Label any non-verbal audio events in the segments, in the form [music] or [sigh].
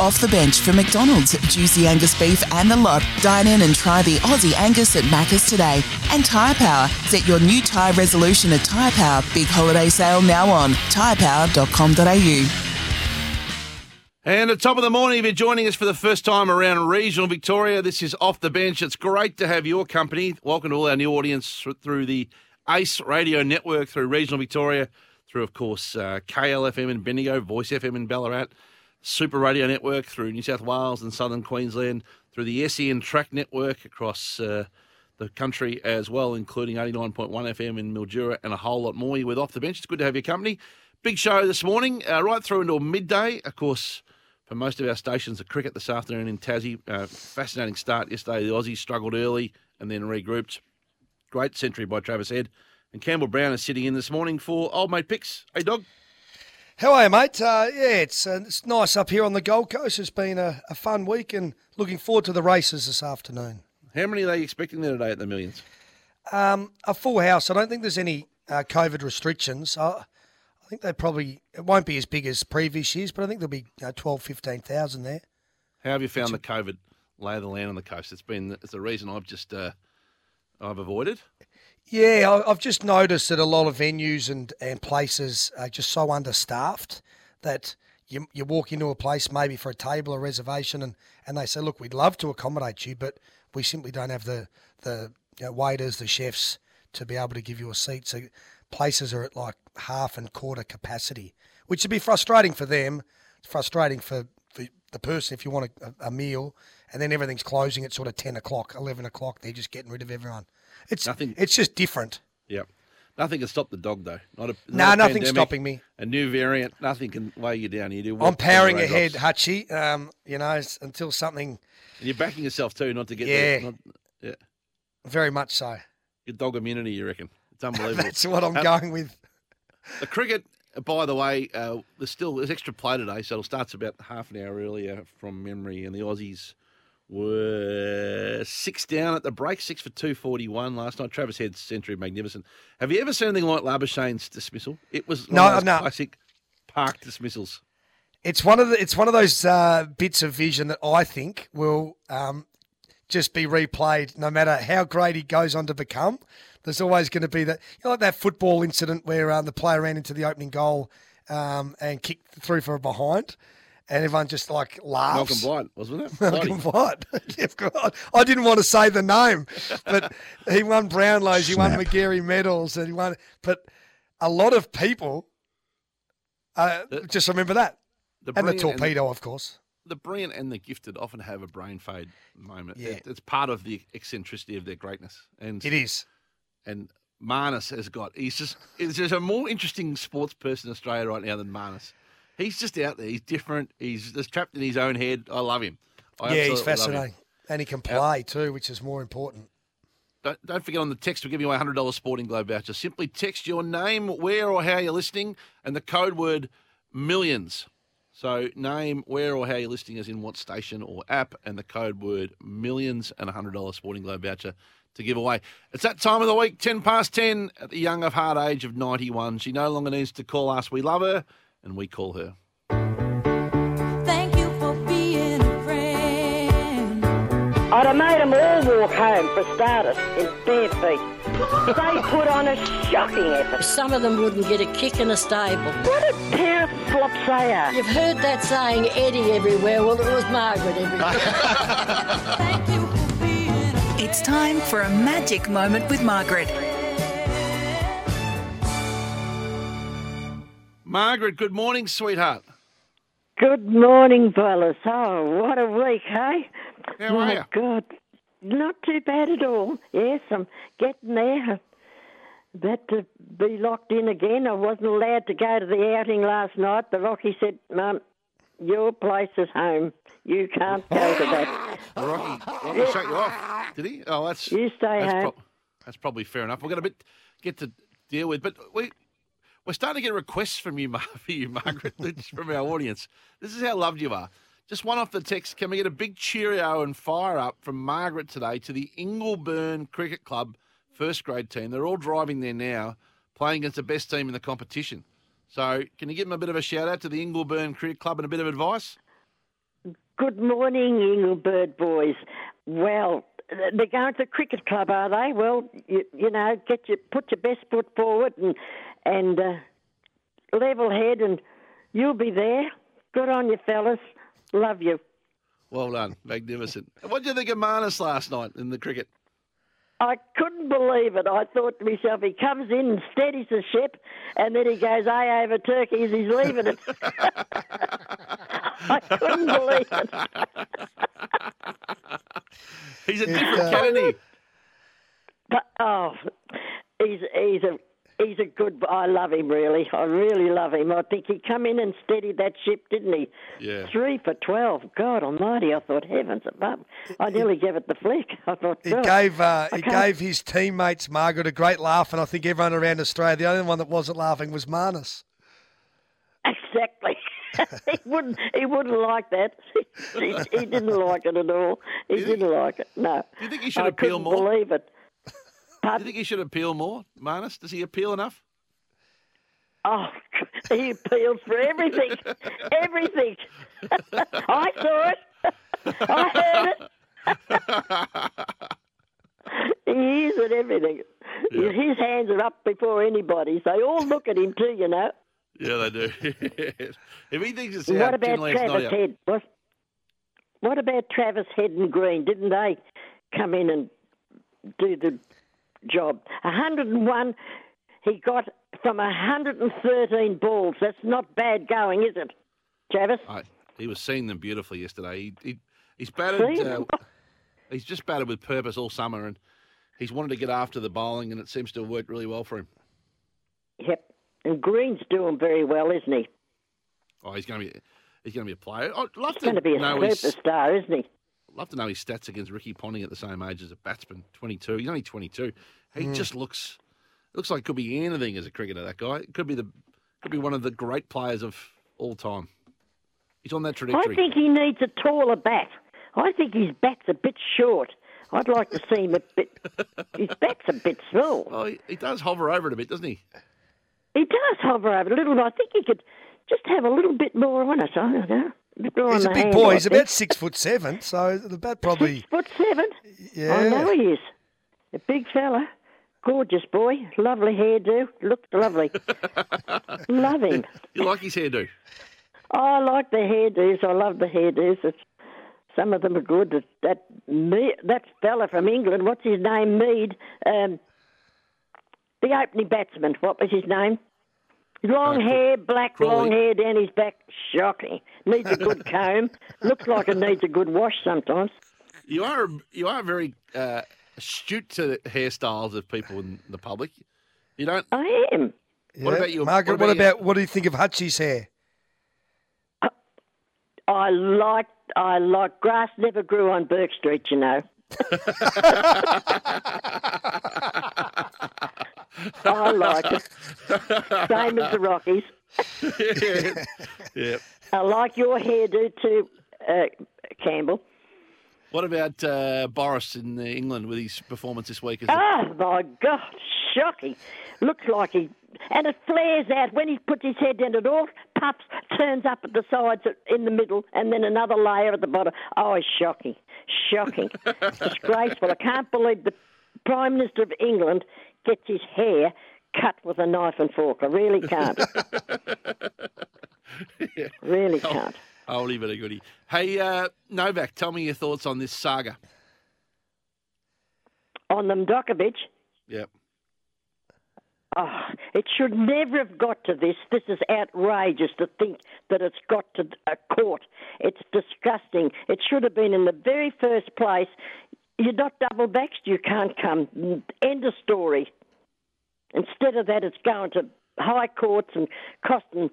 Off the bench for McDonald's, juicy Angus beef and the lot. Dine in and try the Aussie Angus at Macca's today. And Tyre Power. Set your new tyre resolution at Tyre Power. Big holiday sale now on tyrepower.com.au. And at top of the morning, if you're joining us for the first time around regional Victoria, this is Off the Bench. It's great to have your company. Welcome to all our new audience through the ACE radio network, through regional Victoria, through, of course, uh, KLFM in Bendigo, Voice FM in Ballarat, Super Radio Network through New South Wales and southern Queensland, through the SEN Track Network across uh, the country as well, including 89.1 FM in Mildura and a whole lot more. You're with Off the Bench. It's good to have your company. Big show this morning, uh, right through until midday. Of course, for most of our stations, the cricket this afternoon in Tassie. Uh, fascinating start yesterday. The Aussies struggled early and then regrouped. Great century by Travis Head. And Campbell Brown is sitting in this morning for old mate Picks. Hey, dog. How are you, mate? Uh, yeah, it's uh, it's nice up here on the Gold Coast. It's been a, a fun week and looking forward to the races this afternoon. How many are they expecting there today at the Millions? Um, a full house. I don't think there's any uh, COVID restrictions. I, I think they probably it won't be as big as previous years, but I think there'll be uh, 12, 15,000 there. How have you found the COVID lay of the land on the coast? It's been it's the reason I've just uh, I've avoided. Yeah, I've just noticed that a lot of venues and, and places are just so understaffed that you, you walk into a place maybe for a table or reservation and, and they say, look, we'd love to accommodate you, but we simply don't have the, the you know, waiters, the chefs to be able to give you a seat. So places are at like half and quarter capacity, which would be frustrating for them. It's frustrating for, for the person if you want a, a meal and then everything's closing at sort of 10 o'clock, 11 o'clock. They're just getting rid of everyone. It's Nothing- It's just different. Yep. Nothing can stop the dog though. Not a No, a nothing's stopping me. A new variant. Nothing can weigh you down. You do. I'm powering ahead, Hutchie. Um, you know, until something And you're backing yourself too, not to get Yeah. there. Not, yeah. very much so. Your dog immunity, you reckon? It's [laughs] unbelievable. That's what I'm going with. The cricket, by the way, uh, there's still there's extra play today, so it'll start about half an hour earlier from memory. And the Aussies were six down at the break, six for two forty one last night. Travis Head's century, magnificent. Have you ever seen anything like Labuschagne's dismissal? It was one No, of those no. classic park dismissals. It's one of the it's one of those uh, bits of vision that I think will um, just be replayed no matter how great he goes on to become. There's always going to be that you know like that football incident where um, the player ran into the opening goal um, and kicked through for a behind, and everyone just like laughs. Malcolm Blight, wasn't it? Malcolm. Blight. [laughs] Yeah, of. I didn't want to say the name, but he won Brownlows, he won Snap. Magarey medals, and he won. But a lot of people uh, The- just remember that, The and the brilliant torpedo, of course. the brilliant and the gifted often have a brain fade moment. Yeah. It- it's part of the eccentricity of their greatness, and It is. and Marnus has got. He's just. Is there's a more interesting sports person in Australia right now than Marnus. He's just out there. He's different. He's just trapped in his own head. I love him. I yeah, he's fascinating, and he can play too, which is more important. Don't, don't forget on the text, we're giving you a $100 Sporting Globe voucher. Simply text your name, where or how you're listening, and the code word millions. So, name, where or how you're listening, as in what station or app, and the code word millions and a $100 Sporting Globe voucher to give away. It's that time of the week, 10 past 10, at the young of heart age of 91. She no longer needs to call us. We love her, and we call her. Thank you for being a friend. I'd have made them all walk home for starters in bare feet. They put on a shocking effort. Some of them wouldn't get a kick in a stable. What a pair of flops they are. You've heard that saying, Eddie everywhere. Well, it was Margaret everywhere. [laughs] Thank you for being a friend. It's time for a magic moment with Margaret. Margaret, good morning, sweetheart. Good morning, fellas. Oh, what a week, hey? How are My you? God, not too bad at all. Yes, I'm getting there. About to be locked in again. I wasn't allowed to go to the outing last night. The Rocky said, Mum, your place is home. You can't go to that. [laughs] Rocky, Rocky shut you off, did he? Oh, that's You stay that's, home. prob- that's probably fair enough. We've got a bit get to deal with, but we we're starting to get requests from you, [laughs] for you, Margaret, from our audience. This is how loved you are. Just one off the text. Can we get a big cheerio and fire up from Margaret today to the Ingleburn Cricket Club first grade team? They're all driving there now, playing against the best team in the competition. So, can you give them a bit of a shout out to the Ingleburn Cricket Club and a bit of advice? Good morning, Ingleburn boys. Well, they're going to the cricket club, are they? Well, you, you know, get your put your best foot forward and and uh, level head, and you'll be there. Good on you, fellas. Love you. Well done, magnificent. What did you think of Marnus last night in the cricket? I couldn't believe it. I thought to myself, he comes in and steadies the ship, and then he goes, "Hey, over turkeys, he's leaving it." [laughs] I couldn't believe it. [laughs] He's a different uh, cat, isn't he? But oh, he's he's a he's a good. I love him really. I really love him. I think he come in and steadied that ship, didn't he? Yeah. Three for twelve. God Almighty! I thought heavens above. I nearly gave it the flick. [laughs] I thought He God, gave uh, he can't- gave his teammates Margaret a great laugh, and I think everyone around Australia, the only one that wasn't laughing was Marnus. [laughs] exactly. [laughs] he wouldn't. He wouldn't like that. he, he didn't like it at all. He didn't like it. No. Do you think he should I appeal couldn't more? Believe it. Do you think he should appeal more, Marnus? Does he appeal enough? Oh, [laughs] he appeals for everything. [laughs] everything. [laughs] I saw it. I heard it. he is at everything. His hands are up before anybody's. They all look at him too, you know. Yeah, they do. if he thinks it's what out, about generally it's not Travis. Head? What, what about Travis Head and Green? Didn't they come in and do the job? 101 he got from 113 balls. That's not bad going, is it, Travis? I, he was seeing them beautifully yesterday. He, he he's batted. Uh, [laughs] he's just batted with purpose all summer, and he's wanted to get after the bowling, and it seems to have worked really well for him. Yep. And Green's doing very well, isn't he? Oh, he's going to be he's going to be a player. I'd love He's going to be a know his superstar, isn't he? Love to know his stats against Ricky Ponting at the same age as a batsman, 22. He's only 22. He Hmm. just looks looks like could be anything as a cricketer. That guy could be the could be one of the great players of all time. He's on that trajectory. I think he needs a taller bat. I think his bat's a bit short. I'd like to see him a bit. [laughs] His bat's a bit small. Oh, he, he does hover over it a bit, doesn't he? He does hover over it a little. I think he could just have a little bit more on it. I don't know. A bit more He's a big handle, boy. I He's think. about six foot seven, so the bat probably. Six foot seven. Yeah. I know he is. A big fella. Gorgeous boy. Lovely hairdo. Looks lovely. [laughs] love him. You like his hairdo? I like the hairdos. I love the hairdos. It's, some of them are good. That that, me, that fella from England, what's his name? Mead. Um, the opening batsman. What was his name? Long hair, black Crawley. long hair down his back. Shocking. Needs a good [laughs] comb. Looks like it needs a good wash sometimes. You are you are very uh, astute to the hairstyles of people in the public. You don't. I am. What Yeah. about you, Margaret? What What about, about, what do you think of Hutchie's hair? I like I like grass never grew on Bourke Street, you know. [laughs] [laughs] I like it. [laughs] Same as the Rockies. [laughs] yeah. I like your hairdo too, uh, Campbell. What about uh, Boris in uh, England with his performance this week? As a- Oh my God, shocking! Looks like he, and it flares out when he puts his head down. It all puffs, turns up at the sides, in the middle, and then another layer at the bottom. Oh, it's shocking, shocking, [laughs] disgraceful. I can't believe the Prime Minister of England gets his hair cut with a knife and fork. I really can't. [laughs] Really can't. Holy but a goodie. Hey, uh, Novak, tell me your thoughts on this saga. On them Djokovic, Yep. Oh, it should never have got to this. This is outrageous to think that it's got to a court. It's disgusting. It should have been in the very first place. You're not double vaxxed, you can't come. End of story. Instead of that, it's going to high courts and costing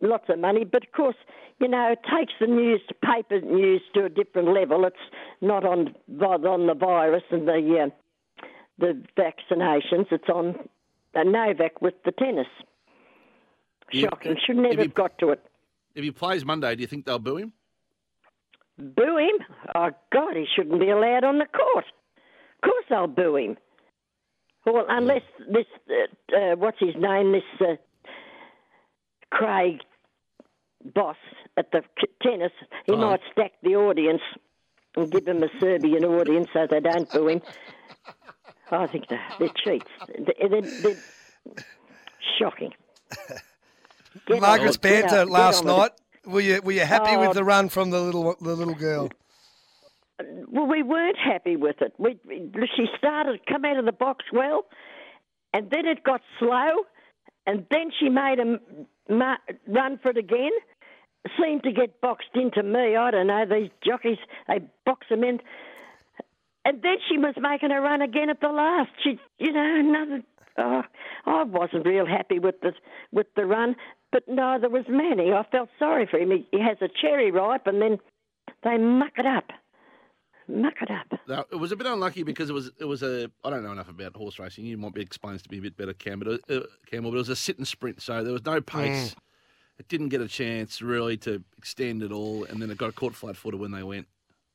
lots of money. But of course, you know, it takes the news, paper news, to a different level. It's not on on the virus and the uh, the vaccinations. It's on the Novak with the tennis. Yeah. Shocking. Should never have got to it. If he plays Monday, do you think they'll boo him? Boo him? Oh God, he shouldn't be allowed on the court. Of course, I'll boo him. Well, unless this, uh, uh, what's his name, this uh, Craig boss at the tennis, he Oh. might stack the audience and give them a Serbian audience so they don't boo him. [laughs] I think they're, they're cheats. They're, they're, they're shocking. [laughs] Margaret's banter last night. Were you were you happy Oh. with the run from the little the little girl? Well, we weren't happy with it. We, she started come out of the box well, and then it got slow, and then she made a ma- run for it again. Seemed to get boxed into me. I don't know. These jockeys they box them in, and then she was making a run again at the last. She, you know, another. Oh, I wasn't real happy with the with the run, but neither was Manny. I felt sorry for him. He, he has a cherry ripe, and then they muck it up muck it up. Now, it was a bit unlucky because it was it was a I don't know enough about horse racing. You might be explains to me a bit better, Cam, but it, uh, Campbell. But it was a sit and sprint, so there was no pace. Mm. It didn't get a chance really to extend at all, and then it got caught flat-footed when they went.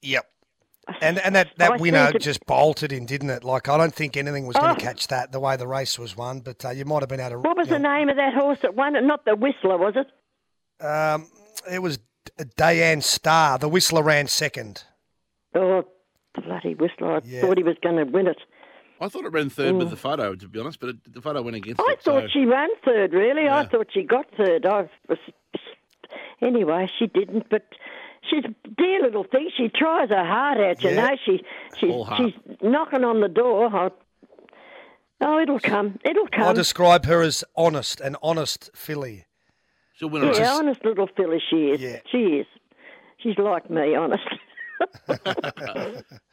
Yep. And and that, that I winner it- just bolted in, didn't it? Like I don't think anything was going Oh. to catch that the way the race was won, but uh, you might have been able to. What was you the name of that horse that won it? Not the Whistler, was it? Um, it was Diane Starr. The Whistler ran second. Oh, bloody Whistler! I Yeah. thought he was going to win it. I thought it ran third with the photo, to be honest, but it, the photo went against Mm. I it. thought so- she ran third. Really, I thought she got third. I was anyway. She didn't, but she's a dear little thing. She tries her heart out. You Yeah. know, she she's she's knocking on the door. I, oh, it'll come. It'll come. I describe her as honest, an honest filly. She'll win a race. yeah, honest little filly she is. Yeah. She is. She's like me, honest. [laughs]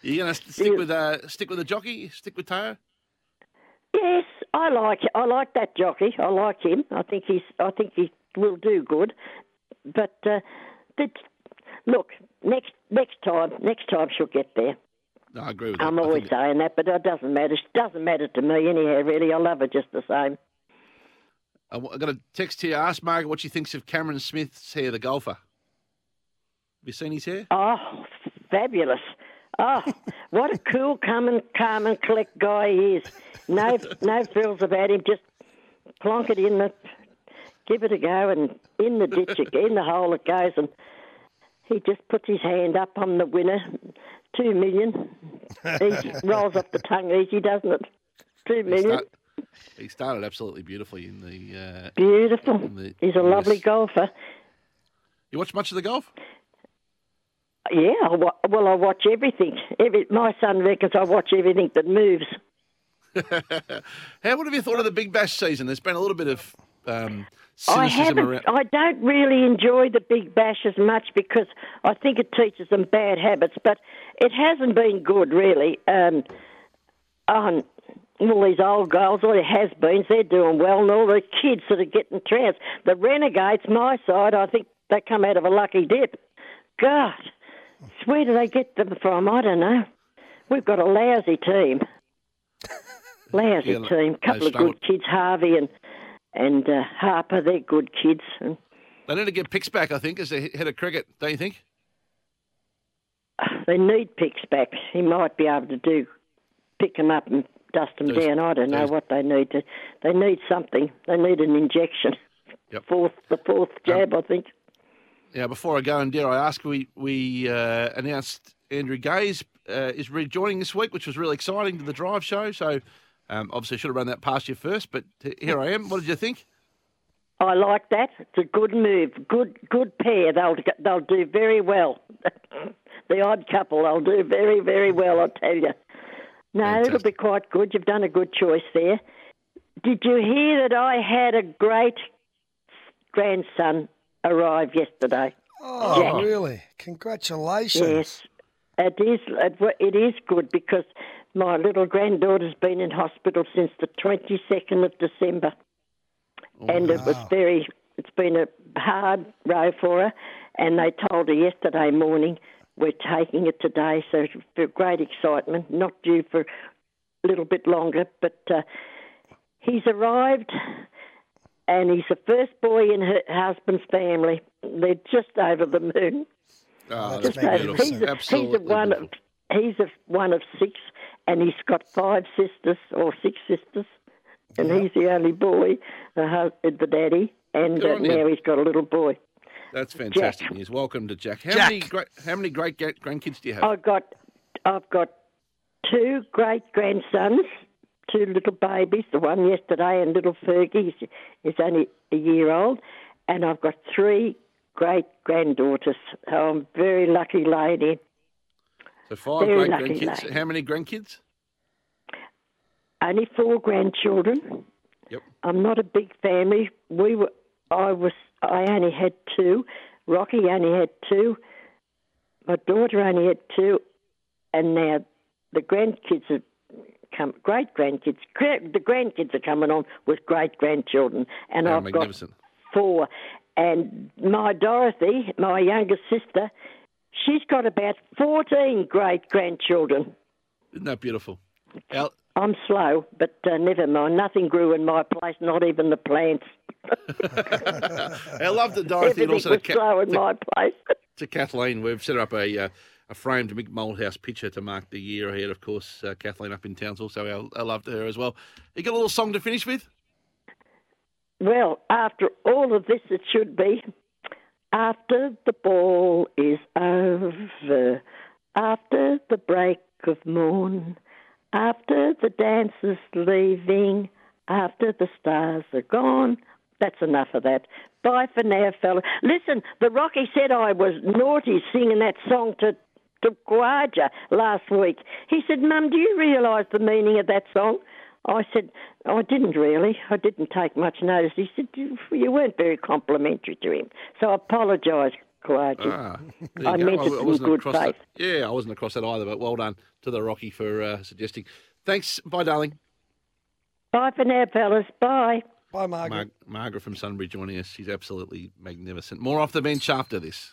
You going to stick with uh, stick with the jockey? Stick with Teo? Yes, I like I like that jockey. I like him. I think he's I think he will do good. But uh, that, look, next next time next time she'll get there. I agree with that. I'm always saying that, but it doesn't matter. It doesn't matter to me anyhow. Really, I love her just the same. I got a text here. Ask Margaret what she thinks of Cameron Smith's hair, the golfer. Have you seen his hair? Oh, fabulous! Oh, [laughs] what a cool, calm and calm and collect guy he is. No, no frills about him. Just plonk it in the, give it a go, and in the ditch, in the hole it goes, and he just puts his hand up. I'm the winner. Two million. He [laughs] rolls off the tongue easy, doesn't it? Two He, start- he started absolutely beautifully in the. Uh, Beautiful. in the He's a lovely US. golfer. You watch much of the golf? Yeah, I wa- well, I watch everything. Every, my son reckons I watch everything that moves. [laughs] How what have you thought of the Big Bash season? There's been a little bit of um, I haven't. around. I don't really enjoy the Big Bash as much because I think it teaches them bad habits. But it hasn't been good, really. Um, on all these old girls, all the has-beens, they're doing well, and all the kids that are getting trounced. The Renegades, my side, I think they come out of a lucky dip. God, where do they get them from? I don't know. We've got a lousy team. [laughs] Lousy Yeah, team. Couple of good kids, Harvey and and uh, Harper. They're good kids. They need to get picks back, I think, as the head of cricket. Don't you think? they need picks back. He might be able to do pick them up and dust them Do down. I don't do know what they need to. They need something. They need an injection. Yep. Fourth, the fourth jab, I think. Yeah. Before I go, and dare I ask, we we uh, announced Andrew Gaze uh, is rejoining this week, which was really exciting to the drive show. So um, obviously, I should have run that past you first, but here I am. What did you think? I like that. It's a good move. Good, good pair. They'll they'll do very well. [laughs] the odd couple, they'll do very, very well. I tell you. No, it'll be quite good. You've done a good choice there. did you hear that I had a great grandson arrive yesterday? Oh, Jack. really? Congratulations. Yes, it is. It, it is good because my little granddaughter's been in hospital since the twenty second of December, and it was very. It's been a hard row for her, and they told her yesterday morning we're taking it today. So for great excitement, not due for a little bit longer, but uh, he's arrived. And he's the first boy in her husband's family. They're just over the moon. Oh, Just that's over- He's a, he's a one of he's a one of six, and he's got five sisters or six sisters, and he's the only boy, the hus- the daddy, and uh, now he's got a little boy. That's fantastic news. Welcome to Jack. How Jack. many great how many great ga- grandkids do you have? I've got I've got two great grandsons, two little babies. The one yesterday, and little Fergie is, is only a year old, and I've got three great granddaughters. So I'm a very lucky lady. So five great lucky grandkids. lady. How many grandkids? Only four grandchildren. Yep. I'm not a big family. We were. I was. I only had two. Rocky only had two. My daughter only had two, and now the grandkids are come. Great grandkids. The grandkids are coming on with great grandchildren, and Oh, I've got four. And my Dorothy, my younger sister, she's got about fourteen great grandchildren. Isn't that beautiful? Al, I'm slow, but uh, never mind. Nothing grew in my place, not even the plants. [laughs] I love that Dorothy Everything and also was to, Ca- slow in my place. [laughs] to Kathleen. We've set up a uh, a framed Mick Malthouse picture to mark the year ahead. Of course, uh, Kathleen up in Townsville, so I, I love her as well. You got a little song to finish with? Well, after all of this, it should be. After the ball is over, after the break of morn, after the dancers leaving, after the stars are gone. That's enough of that. Bye for now, fella. Listen, the Rocky said I was naughty singing that song to to Khawaja last week. He said, Mum, do you realise the meaning of that song? I said, I didn't really. I didn't take much notice. He said, you, you weren't very complimentary to him. So I apologise, Khawaja. Ah, [laughs] I go. meant it in good faith. That. Yeah, I wasn't across that either, but well done to the Rocky for uh, suggesting. Thanks. Bye, darling. Bye for now, fellas. Bye. Bye, Margaret. Mar- Margaret from Sunbury joining us. She's absolutely magnificent. More off the bench after this.